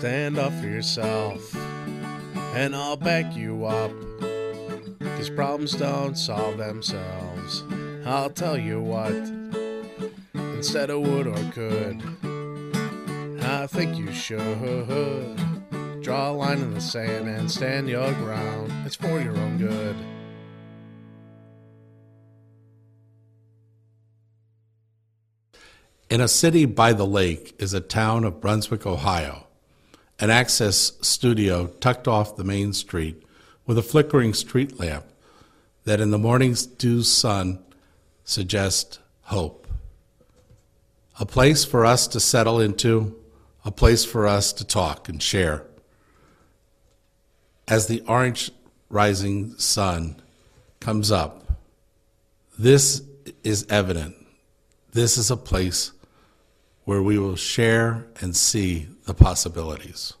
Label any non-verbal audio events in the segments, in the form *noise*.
Stand up for yourself, and I'll back you up. Cause problems don't solve themselves. I'll tell you what, instead of would or could, I think you should. Draw a line in the sand and stand your ground. It's for your own good. In a city by the lake is a town of Brunswick, Ohio, an access studio tucked off the main street with a flickering street lamp that in the morning's dew sun suggests hope. A place for us to settle into, a place for us to talk and share. As the orange rising sun comes up, this is evident. This is a place where we will share and see the possibilities.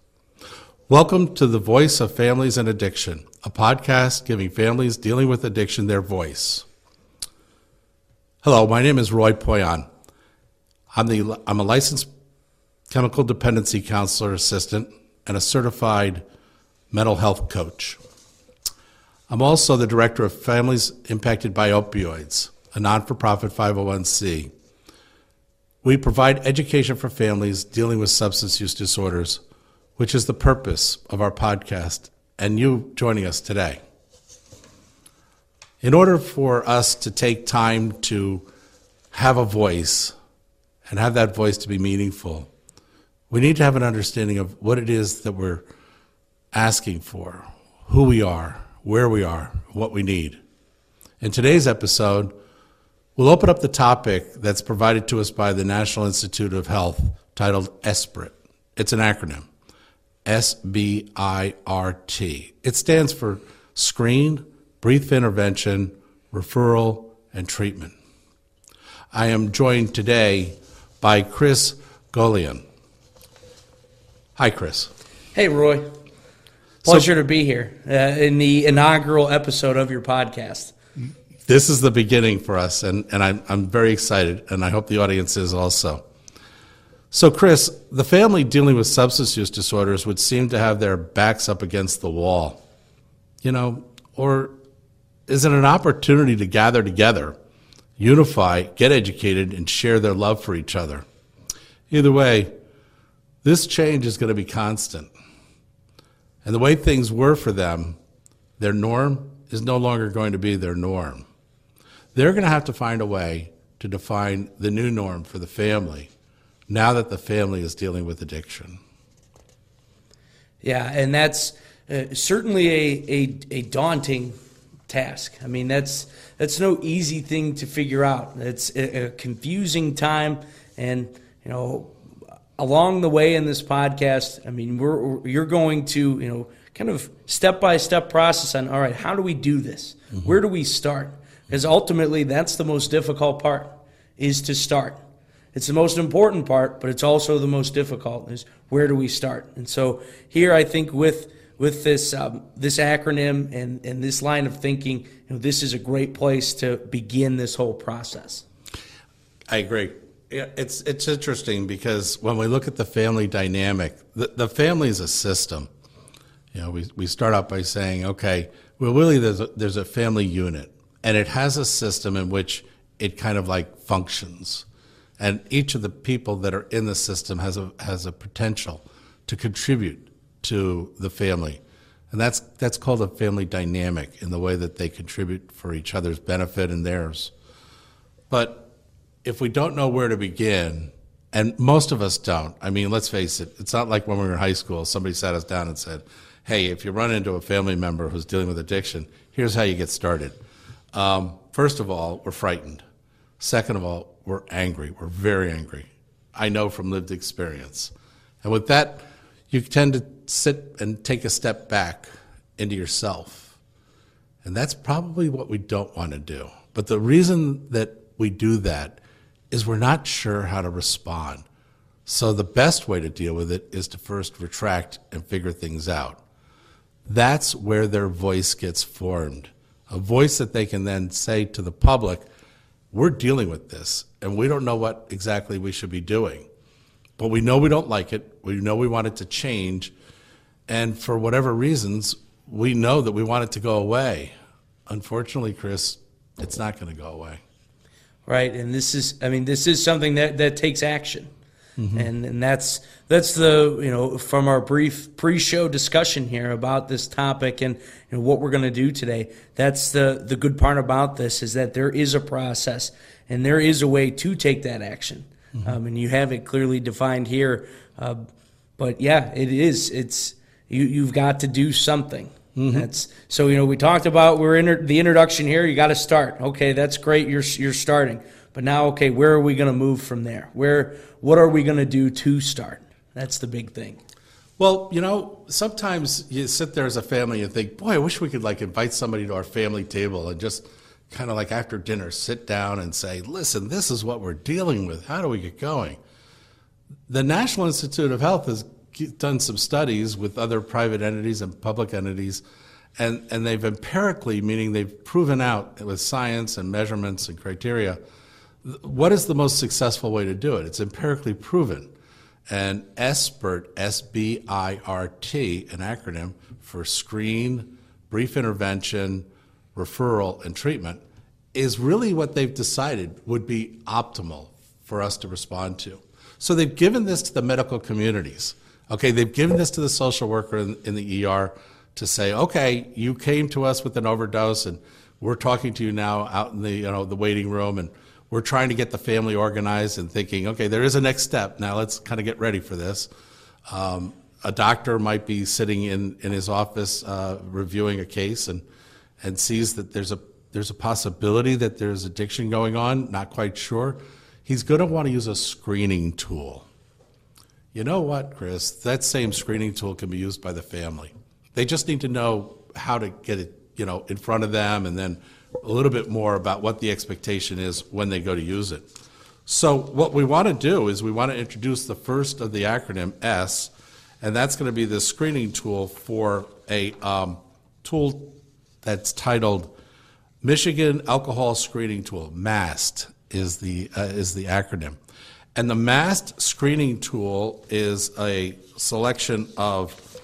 Welcome to the Voice of Families and Addiction, a podcast giving families dealing with addiction their voice. Hello, my name is Roy Poyon. I'm, the, I'm a licensed chemical dependency counselor assistant and a certified mental health coach. I'm also the director of Families Impacted by Opioids, a non for profit 501c. We provide education for families dealing with substance use disorders, which is the purpose of our podcast and you joining us today. In order for us to take time to have a voice and have that voice to be meaningful, we need to have an understanding of what it is that we're asking for, who we are, where we are, what we need. In today's episode, we'll open up the topic that's provided to us by the National Institute of Health titled SBIRT. It's an acronym S B I R T. It stands for Screen, Brief Intervention, Referral, and Treatment. I am joined today by Chris Golian. Hi, Chris. Hey, Roy. Pleasure so, to be here uh, in the inaugural episode of your podcast. This is the beginning for us, and, and I'm, I'm very excited, and I hope the audience is also. So, Chris, the family dealing with substance use disorders would seem to have their backs up against the wall. You know, or is it an opportunity to gather together, unify, get educated, and share their love for each other? Either way, this change is going to be constant. And the way things were for them, their norm is no longer going to be their norm. They're going to have to find a way to define the new norm for the family now that the family is dealing with addiction. Yeah, and that's uh, certainly a, a, a, daunting task. I mean, that's that's no easy thing to figure out. It's a, a confusing time, and you know, along the way in this podcast, I mean, we're, you're going to, you know, kind of step by step process on, all right, how do we do this? Mm-hmm. Where do we start? Because ultimately, that's the most difficult part, is to start. It's the most important part, but it's also the most difficult. Is where do we start? And so here, I think with with this um, this acronym and and this line of thinking, you know, this is a great place to begin this whole process. I agree. It's it's interesting because when we look at the family dynamic, the, the family is a system. You know, we, we start out by saying, okay, well, really, there's a, there's a family unit, and it has a system in which it kind of like functions, and each of the people that are in the system has a has a potential to contribute to the family, and that's that's called a family dynamic in the way that they contribute for each other's benefit and theirs. But if we don't know where to begin, and most of us don't, I mean, let's face it, it's not like when we were in high school, somebody sat us down and said, hey, if you run into a family member who's dealing with addiction, here's how you get started. Um, first of all, we're frightened. Second of all, we're angry. We're very angry. I know from lived experience. And with that, you tend to sit and take a step back into yourself. And that's probably what we don't want to do. But the reason that we do that is we're not sure how to respond. So the best way to deal with it is to first retract and figure things out. That's where their voice gets formed. A voice that they can then say to the public, we're dealing with this and we don't know what exactly we should be doing. But we know we don't like it. We know we want it to change. And for whatever reasons, we know that we want it to go away. Unfortunately, Chris, it's not going to go away. Right. And this is, I mean, this is something that, that takes action. Mm-hmm. And, and that's that's the you know from our brief pre-show discussion here about this topic and you know, what we're going to do today. That's the the good part about this is that there is a process and there is a way to take that action, mm-hmm. um, and you have it clearly defined here. Uh, but yeah, it is. It's you you've got to do something. Mm-hmm. That's so you know we talked about we're in the introduction here. You got to start. Okay, that's great. You're you're starting. But now, okay, where are we going to move from there? Where, what are we going to do to start? That's the big thing. Well, you know, sometimes you sit there as a family and think, boy, I wish we could like invite somebody to our family table and just kind of like after dinner sit down and say, listen, this is what we're dealing with. How do we get going? The National Institute of Health has done some studies with other private entities and public entities, and, and they've empirically, meaning they've proven out with science and measurements and criteria, what is the most successful way to do it? It's empirically proven. And SBIRT, S B I R T, an acronym for screen, brief intervention, referral, and treatment, is really what they've decided would be optimal for us to respond to. So they've given this to the medical communities. Okay, they've given this to the social worker in, in the ER to say, okay, you came to us with an overdose, and we're talking to you now out in the you know the waiting room, and we're trying to get the family organized and thinking, okay, there is a next step. Now let's kind of get ready for this. Um, a doctor might be sitting in, in his office uh, reviewing a case and, and sees that there's a, there's a possibility that there's addiction going on, not quite sure. He's going to want to use a screening tool. You know what, Chris? That same screening tool can be used by the family. They just need to know how to get it, you know, in front of them and then a little bit more about what the expectation is when they go to use it. So, what we want to do is we want to introduce the first of the acronym S, and that's going to be the screening tool for a um, tool that's titled Michigan Alcohol Screening Tool. MAST is the uh, is the acronym, and the MAST screening tool is a selection of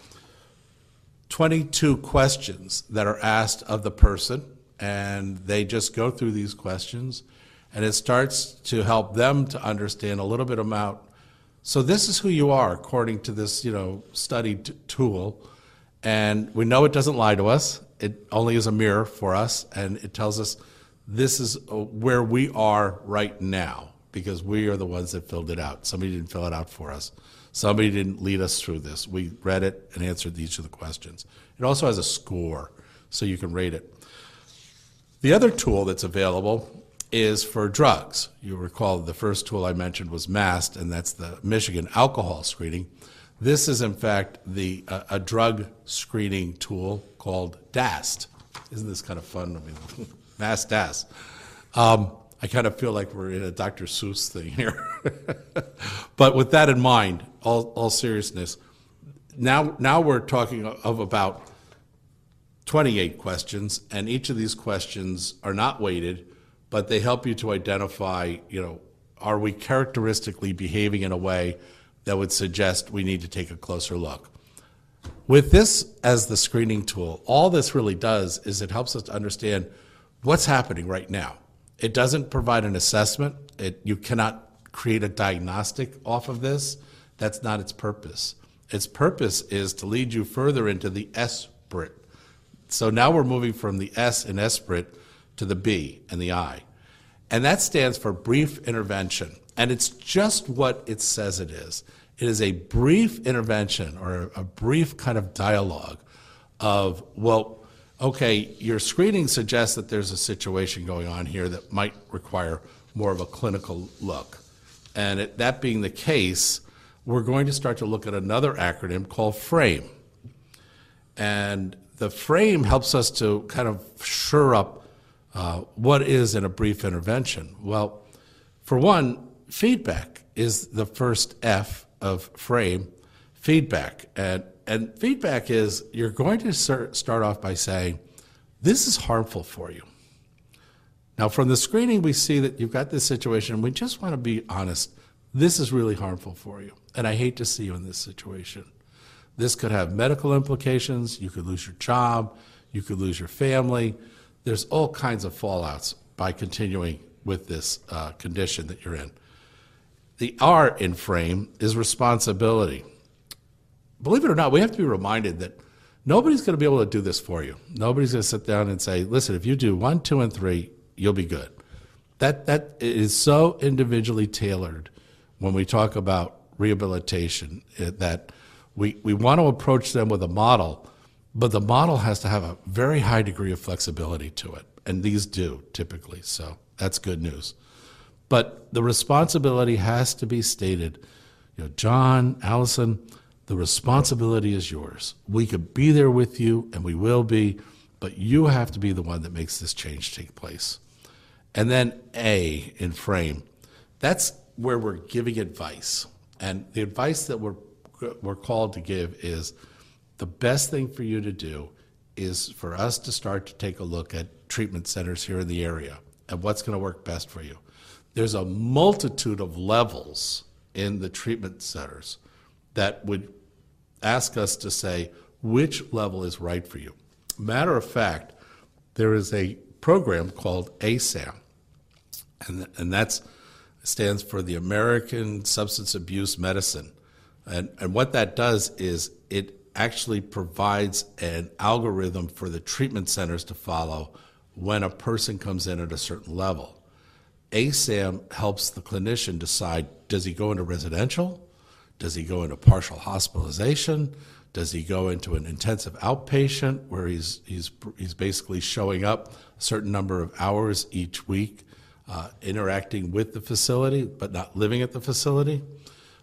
22 questions that are asked of the person and they just go through these questions and it starts to help them to understand a little bit about so this is who you are according to this you know studied tool and we know it doesn't lie to us. It only is a mirror for us and it tells us this is uh, where we are right now because we are the ones that filled it out. Somebody didn't fill it out for us. Somebody didn't lead us through this. We read it and answered each of the questions. It also has a score so you can rate it the other tool that's available is for drugs. You recall the first tool I mentioned was MAST, and that's the Michigan alcohol screening. This is, in fact, the uh, a drug screening tool called DAST. Isn't this kind of fun? I mean, *laughs* MAST DAST. Um, I kind of feel like we're in a Dr. Seuss thing here. *laughs* but with that in mind, all, all seriousness, now now we're talking of about 28 questions, and each of these questions are not weighted, but they help you to identify, you know, are we characteristically behaving in a way that would suggest we need to take a closer look? With this as the screening tool, all this really does is it helps us to understand what's happening right now. It doesn't provide an assessment. It, you cannot create a diagnostic off of this. That's not its purpose. Its purpose is to lead you further into the SBIRT, so now we're moving from the S in SBIRT to the B and the I. And that stands for brief intervention. And it's just what it says it is. It is a brief intervention or a brief kind of dialogue of, well, okay, your screening suggests that there's a situation going on here that might require more of a clinical look. And it, that being the case, we're going to start to look at another acronym called FRAME. And the frame helps us to kind of sure up uh, what is in a brief intervention. Well, for one, feedback is the first F of frame, feedback. And, and feedback is you're going to start off by saying, this is harmful for you. Now, from the screening, we see that you've got this situation, and we just want to be honest. this is really harmful for you, and I hate to see you in this situation. This could have medical implications. You could lose your job. You could lose your family. There's all kinds of fallouts by continuing with this uh, condition that you're in. The R in frame is responsibility. Believe it or not, we have to be reminded that nobody's going to be able to do this for you. Nobody's going to sit down and say, listen, if you do one, two, and three, you'll be good. That, that is so individually tailored when we talk about rehabilitation eh, that we, we want to approach them with a model, but the model has to have a very high degree of flexibility to it. And these do typically. So that's good news. But the responsibility has to be stated. You know, John, Allison, the responsibility is yours. We could be there with you, and we will be, but you have to be the one that makes this change take place. And then A in frame, that's where we're giving advice. And the advice that we're, we're called to give is the best thing for you to do is for us to start to take a look at treatment centers here in the area and what's going to work best for you. There's a multitude of levels in the treatment centers that would ask us to say which level is right for you. Matter of fact, there is a program called ASAM, and, and that stands for the American Substance Abuse Medicine. And, and what that does is it actually provides an algorithm for the treatment centers to follow when a person comes in at a certain level. ASAM helps the clinician decide does he go into residential? Does he go into partial hospitalization? Does he go into an intensive outpatient where he's, he's, he's basically showing up a certain number of hours each week, uh, interacting with the facility but not living at the facility?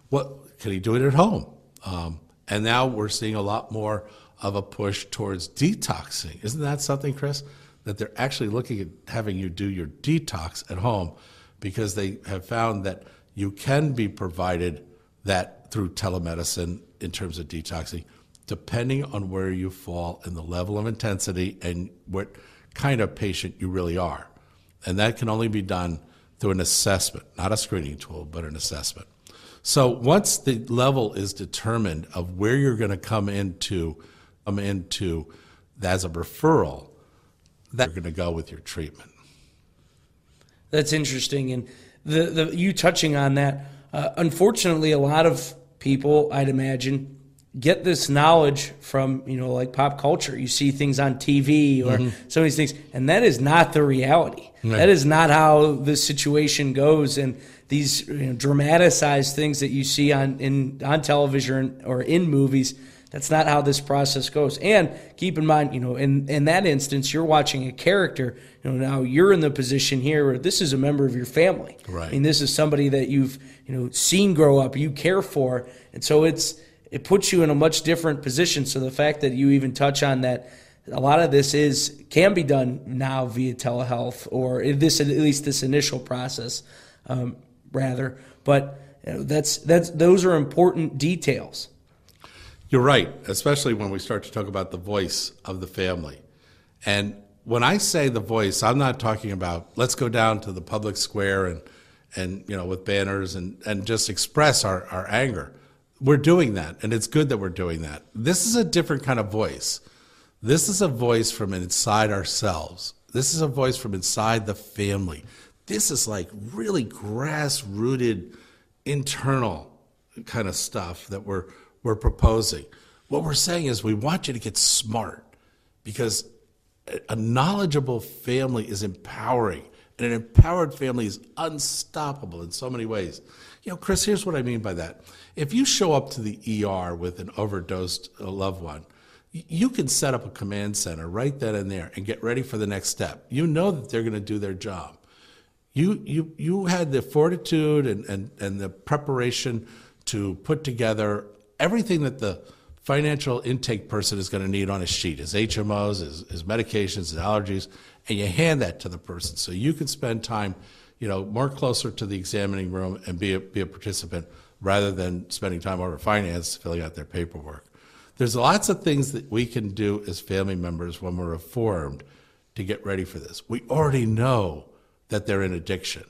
What, can he do it at home? Um, and now we're seeing a lot more of a push towards detoxing. Isn't that something, Chris? That they're actually looking at having you do your detox at home because they have found that you can be provided that through telemedicine in terms of detoxing, depending on where you fall in the level of intensity and what kind of patient you really are. And that can only be done through an assessment, not a screening tool, but an assessment. So once the level is determined of where you're going to come into, come into as a referral, that you're going to go with your treatment. That's interesting, and the, the you touching on that. Uh, unfortunately, a lot of people, I'd imagine, get this knowledge from you know like pop culture. You see things on TV or mm-hmm. some of these things, and that is not the reality. Right. That is not how the situation goes, and these you know, dramatized things that you see on in on television or in movies. That's not how this process goes. And keep in mind, you know, in, in that instance, you're watching a character. You know, now you're in the position here where this is a member of your family. Right. I mean, this is somebody that you've, you know, seen grow up, you care for. And so it's, it puts you in a much different position. So the fact that you even touch on that, a lot of this is, can be done now via telehealth or this, at least this initial process um, rather. But you know, that's that's those are important details. You're right, especially when we start to talk about the voice of the family. And when I say the voice, I'm not talking about let's go down to the public square and and you know with banners and and just express our, our anger. We're doing that, and it's good that we're doing that. This is a different kind of voice. This is a voice from inside ourselves. This is a voice from inside the family. This is like really grass rooted, internal kind of stuff that we're, we're proposing. What we're saying is we want you to get smart because a knowledgeable family is empowering, and an empowered family is unstoppable in so many ways. You know, Chris, here's what I mean by that. If you show up to the ER with an overdosed uh, loved one, you can set up a command center right then and there and get ready for the next step. You know that they're going to do their job you you you had the fortitude and, and, and the preparation to put together everything that the financial intake person is going to need on a sheet his HMOs, his, his medications, his allergies, and you hand that to the person so you can spend time, you know, more closer to the examining room and be a, be a participant rather than spending time over finance filling out their paperwork. There's lots of things that we can do as family members when we're informed to get ready for this. We already know that they're in addiction.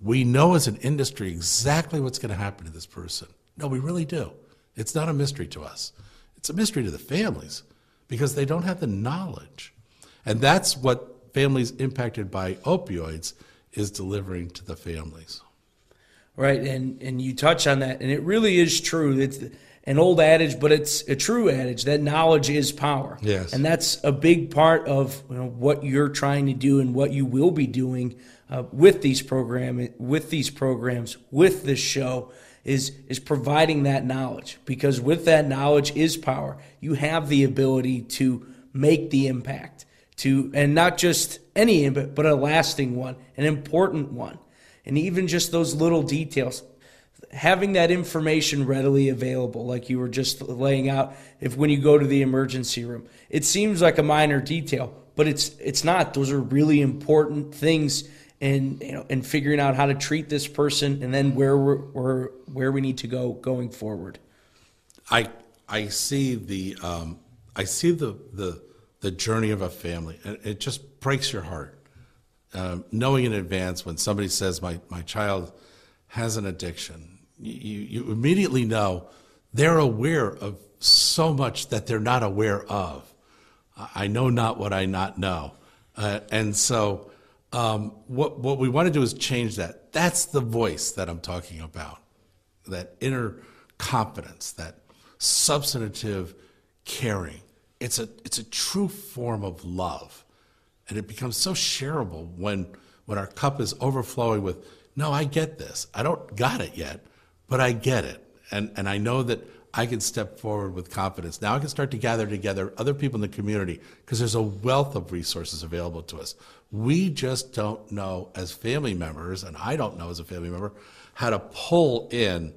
we know as an industry exactly what's going to happen to this person. No, we really do. It's not a mystery to us. It's a mystery to the families because they don't have the knowledge. And that's what families impacted by opioids is delivering to the families. Right, and and you touch on that, and it really is true. It's an old adage, but it's a true adage that knowledge is power. Yes, and that's a big part of you know, what you're trying to do and what you will be doing uh, with these program with these programs with this show is is providing that knowledge because with that knowledge is power. You have the ability to make the impact to and not just any impact, but a lasting one, an important one and even just those little details having that information readily available like you were just laying out if when you go to the emergency room. It seems like a minor detail but it's it's not. Those are really important things in you know in figuring out how to treat this person and then where we're, where where we need to go going forward. I i see the um, i see the the the journey of a family and it just breaks your heart um, knowing in advance when somebody says my, my child has an addiction, you, you immediately know they're aware of so much that they're not aware of. I know not what I not know. Uh, and so um, what, what we want to do is change that. That's the voice that I'm talking about, that inner confidence, that substantive caring. It's a, it's a true form of love. And it becomes so shareable when, when our cup is overflowing with, no, I get this. I don't got it yet, but I get it. And, and I know that I can step forward with confidence. Now I can start to gather together other people in the community because there's a wealth of resources available to us. We just don't know as family members, and I don't know as a family member, how to pull in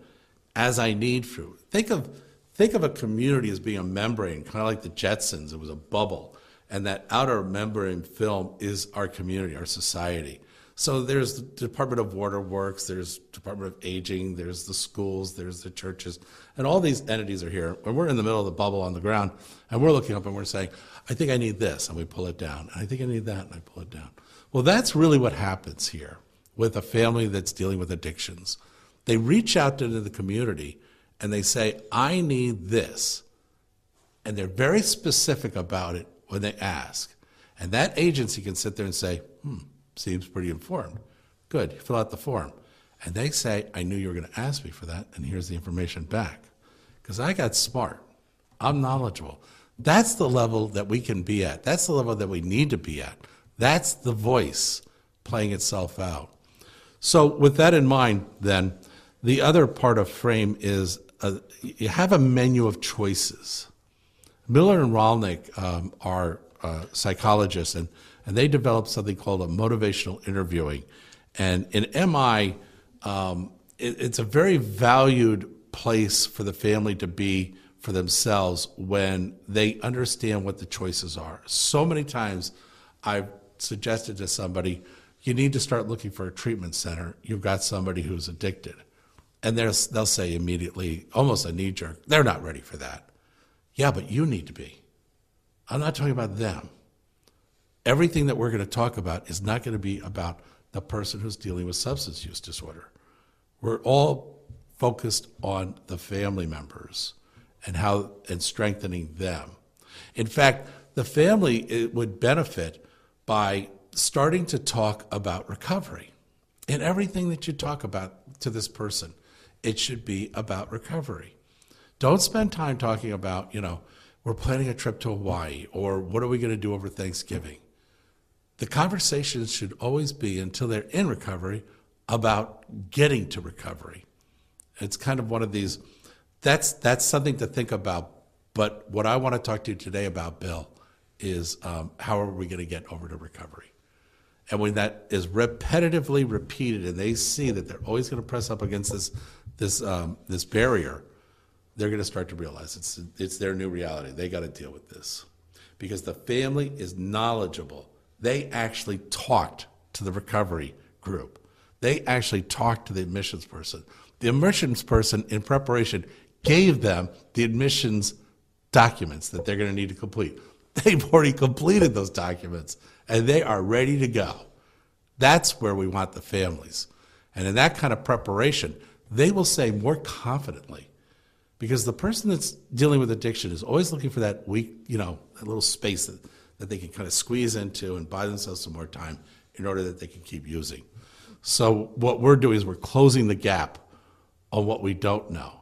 as I need to. Think of, think of a community as being a membrane, kind of like the Jetsons. It was a bubble. And that outer membrane film is our community, our society. So there's the Department of Water Works, there's Department of Aging, there's the schools, there's the churches, and all these entities are here. When we're in the middle of the bubble on the ground, and we're looking up and we're saying, I think I need this, and we pull it down. I think I need that, and I pull it down. Well, that's really what happens here with a family that's dealing with addictions. They reach out into the community and they say, I need this. And they're very specific about it when they ask. And that agency can sit there and say, hmm, seems pretty informed. Good, fill out the form. And they say, I knew you were going to ask me for that, and here's the information back. Because I got smart, I'm knowledgeable. That's the level that we can be at. That's the level that we need to be at. That's the voice playing itself out. So, with that in mind, then, the other part of frame is uh, you have a menu of choices. Miller and Rollnick um, are uh, psychologists, and, and they developed something called a motivational interviewing. And in MI, um, it, it's a very valued place for the family to be for themselves when they understand what the choices are. So many times I've suggested to somebody, you need to start looking for a treatment center. You've got somebody who's addicted. And they'll say immediately, almost a knee jerk, they're not ready for that. Yeah, but you need to be. I'm not talking about them. Everything that we're going to talk about is not going to be about the person who's dealing with substance use disorder. We're all focused on the family members and how and strengthening them. In fact, the family would benefit by starting to talk about recovery. In everything that you talk about to this person, it should be about recovery. Don't spend time talking about, you know, we're planning a trip to Hawaii or what are we going to do over Thanksgiving. The conversations should always be until they're in recovery about getting to recovery. It's kind of one of these that's that's something to think about. But what I want to talk to you today about, Bill, is um, how are we going to get over to recovery? And when that is repetitively repeated, and they see that they're always going to press up against this this um, this barrier, they're going to start to realize it's, it's their new reality. They got to deal with this because the family is knowledgeable. They actually talked to the recovery group. They actually talked to the admissions person. The admissions person, in preparation, gave them the admissions documents that they're going to need to complete. *laughs* They've already completed those documents and they are ready to go. That's where we want the families. And in that kind of preparation, they will say more confidently, because the person that's dealing with addiction is always looking for that weak, you know, that little space that, that they can kind of squeeze into and buy themselves some more time in order that they can keep using. So what we're doing is we're closing the gap on what we don't know.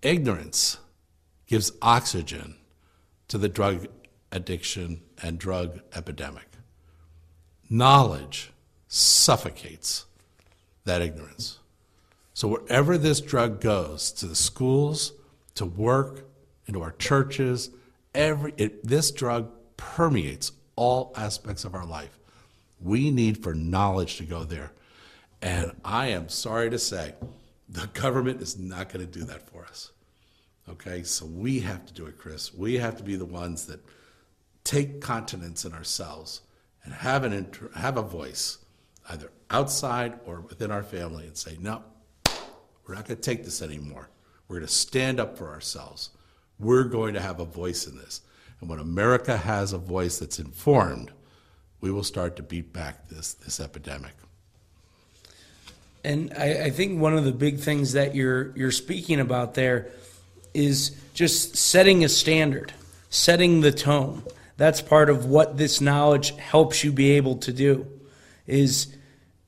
Ignorance gives oxygen to the drug addiction and drug epidemic. Knowledge suffocates that ignorance. So wherever this drug goes, to the schools, to work, into our churches, every it, this drug permeates all aspects of our life. We need for knowledge to go there. And I am sorry to say, the government is not going to do that for us. Okay, so we have to do it, Chris. We have to be the ones that take continence in ourselves and have an inter- have a voice, either outside or within our family, and say, no, we're not going to take this anymore. We're going to stand up for ourselves. We're going to have a voice in this. And when America has a voice that's informed, we will start to beat back this, this epidemic. And I, I think one of the big things that you're you're speaking about there is just setting a standard, setting the tone. That's part of what this knowledge helps you be able to do. Is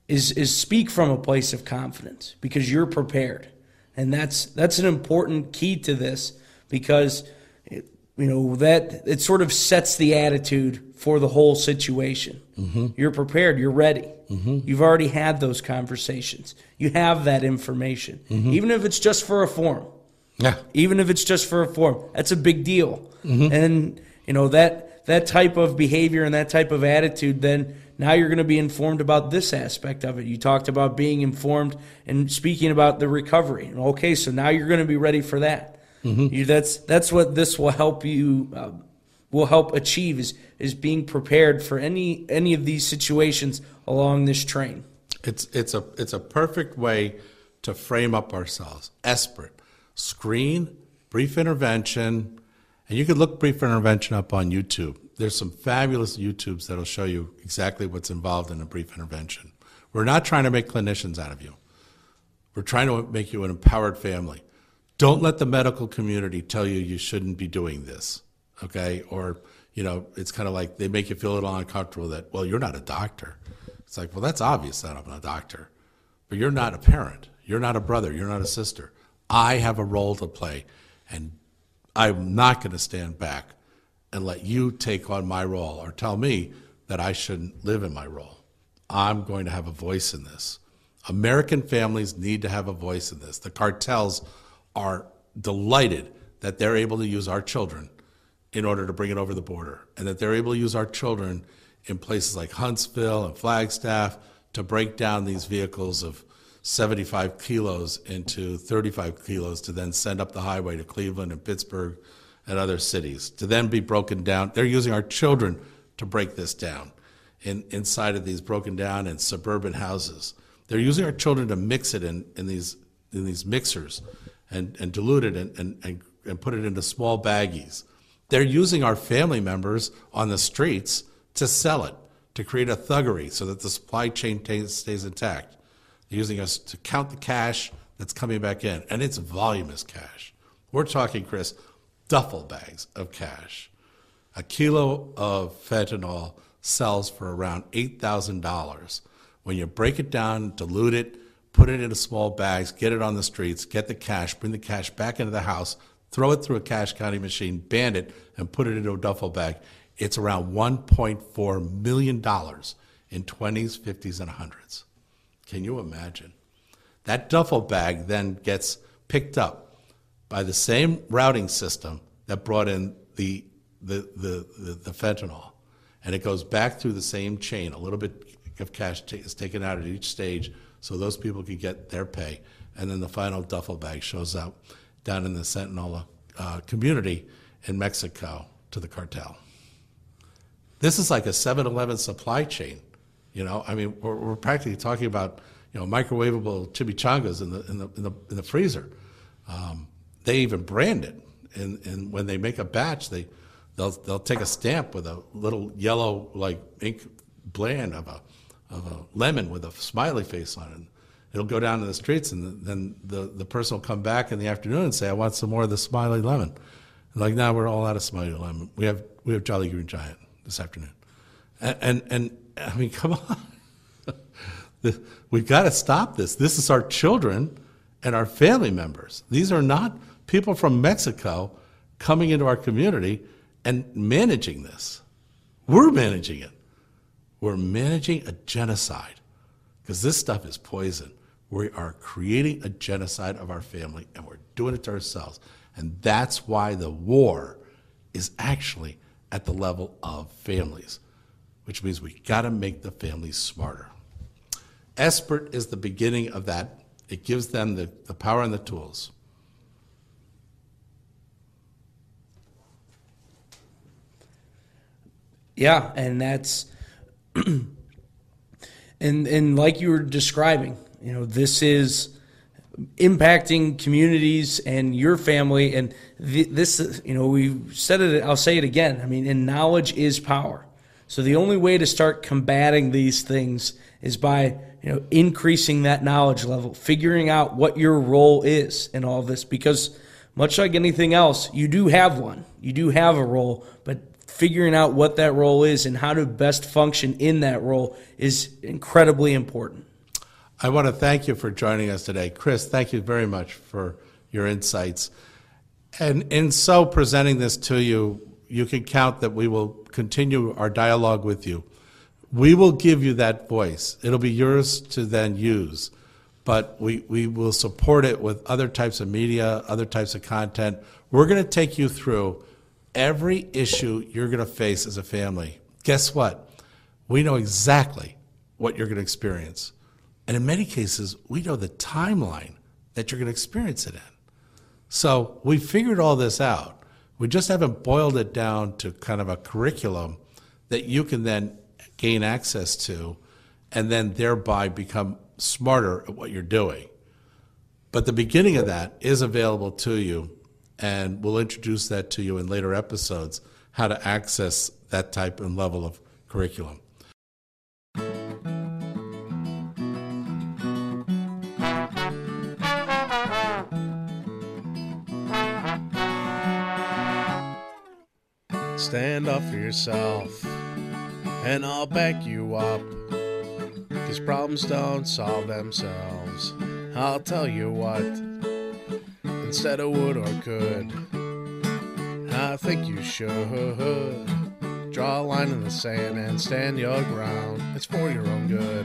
is is speak from a place of confidence because you're prepared. And that's that's an important key to this because it, you know that it sort of sets the attitude for the whole situation. Mm-hmm. You're prepared, you're ready. Mm-hmm. You've already had those conversations. You have that information. Mm-hmm. Even if it's just for a form. Yeah. Even if it's just for a form. That's a big deal. And you know that that type of behavior and that type of attitude then now you're going to be informed about this aspect of it. You talked about being informed and speaking about the recovery. Okay, so now you're going to be ready for that. Mm-hmm. You, that's that's what this will help you uh, will help achieve is is being prepared for any any of these situations along this train. It's it's a it's a perfect way to frame up ourselves. SBIRT, screen, brief intervention, and you could look brief intervention up on YouTube. There's some fabulous YouTubes that'll show you exactly what's involved in a brief intervention. We're not trying to make clinicians out of you. We're trying to make you an empowered family. Don't let the medical community tell you you shouldn't be doing this, okay? Or, you know, it's kind of like they make you feel a little uncomfortable that, well, you're not a doctor. It's like, well, that's obvious that I'm not a doctor, but you're not a parent. You're not a brother. You're not a sister. I have a role to play, and I'm not going to stand back and let you take on my role or tell me that I shouldn't live in my role. I'm going to have a voice in this. American families need to have a voice in this. The cartels are delighted that they're able to use our children in order to bring it over the border, and that they're able to use our children in places like Huntsville and Flagstaff to break down these vehicles of 75 kilos into 35 kilos to then send up the highway to Cleveland and Pittsburgh and other cities to then be broken down. They're using our children to break this down in, inside of these broken down and suburban houses. They're using our children to mix it in, in, these, in these mixers and, and dilute it and, and, and, and put it into small baggies. They're using our family members on the streets to sell it, to create a thuggery so that the supply chain t- stays intact. They're using us to count the cash that's coming back in, and it's voluminous cash. We're talking, Chris, duffel bags of cash. A kilo of fentanyl sells for around $8,000. When you break it down, dilute it, put it into small bags, get it on the streets, get the cash, bring the cash back into the house, throw it through a cash counting machine, band it, and put it into a duffel bag, it's around $1.4 million in 20s, 50s, and 100s. Can you imagine? That duffel bag then gets picked up by the same routing system that brought in the, the, the, the, the fentanyl. And it goes back through the same chain. A little bit of cash t- is taken out at each stage so those people can get their pay. And then the final duffel bag shows up down in the Sentinel uh, community in Mexico to the cartel. This is like a 7 Eleven supply chain. You know, I mean, we're, we're practically talking about you know microwavable chimichangas in the in the in the, in the freezer. Um, they even brand it, and, and when they make a batch, they they'll they'll take a stamp with a little yellow like ink blend of a of a lemon with a smiley face on it. It'll go down to the streets, and then the, the person will come back in the afternoon and say, "I want some more of the smiley lemon." And like, now we're all out of smiley lemon. We have we have Jolly Green Giant this afternoon, and and, and I mean, *laughs* come on, we've got to stop this. This is our children and our family members. These are not people from Mexico coming into our community and managing this. We're managing it. We're managing a genocide because this stuff is poison. We are creating a genocide of our family and we're doing it to ourselves. And that's why the war is actually at the level of families, which means we got to make the families smarter. SBIRT is the beginning of that. It gives them the, the power and the tools. Yeah, and that's and and like you were describing, you know, this is impacting communities and your family and this you know we said it I'll say it again. I mean, and knowledge is power. So the only way to start combating these things is by you know increasing that knowledge level, figuring out what your role is in all this because much like anything else, you do have one. You do have a role, but figuring out what that role is and how to best function in that role is incredibly important. I want to thank you for joining us today. Chris, thank you very much for your insights. And in so presenting this to you, you can count that we will continue our dialogue with you. We will give you that voice. It'll be yours to then use, but we, we will support it with other types of media, other types of content. We're going to take you through every issue you're going to face as a family. Guess what? We know exactly what you're going to experience. And in many cases, we know the timeline that you're going to experience it in. So we figured all this out. We just haven't boiled it down to kind of a curriculum that you can then gain access to and then thereby become smarter at what you're doing. But the beginning of that is available to you and we'll introduce that to you in later episodes how to access that type and level of curriculum. Stand up for yourself, and I'll back you up. Cause problems don't solve themselves. I'll tell you what instead of would or could. I think you should draw a line in the sand and stand your ground. It's for your own good.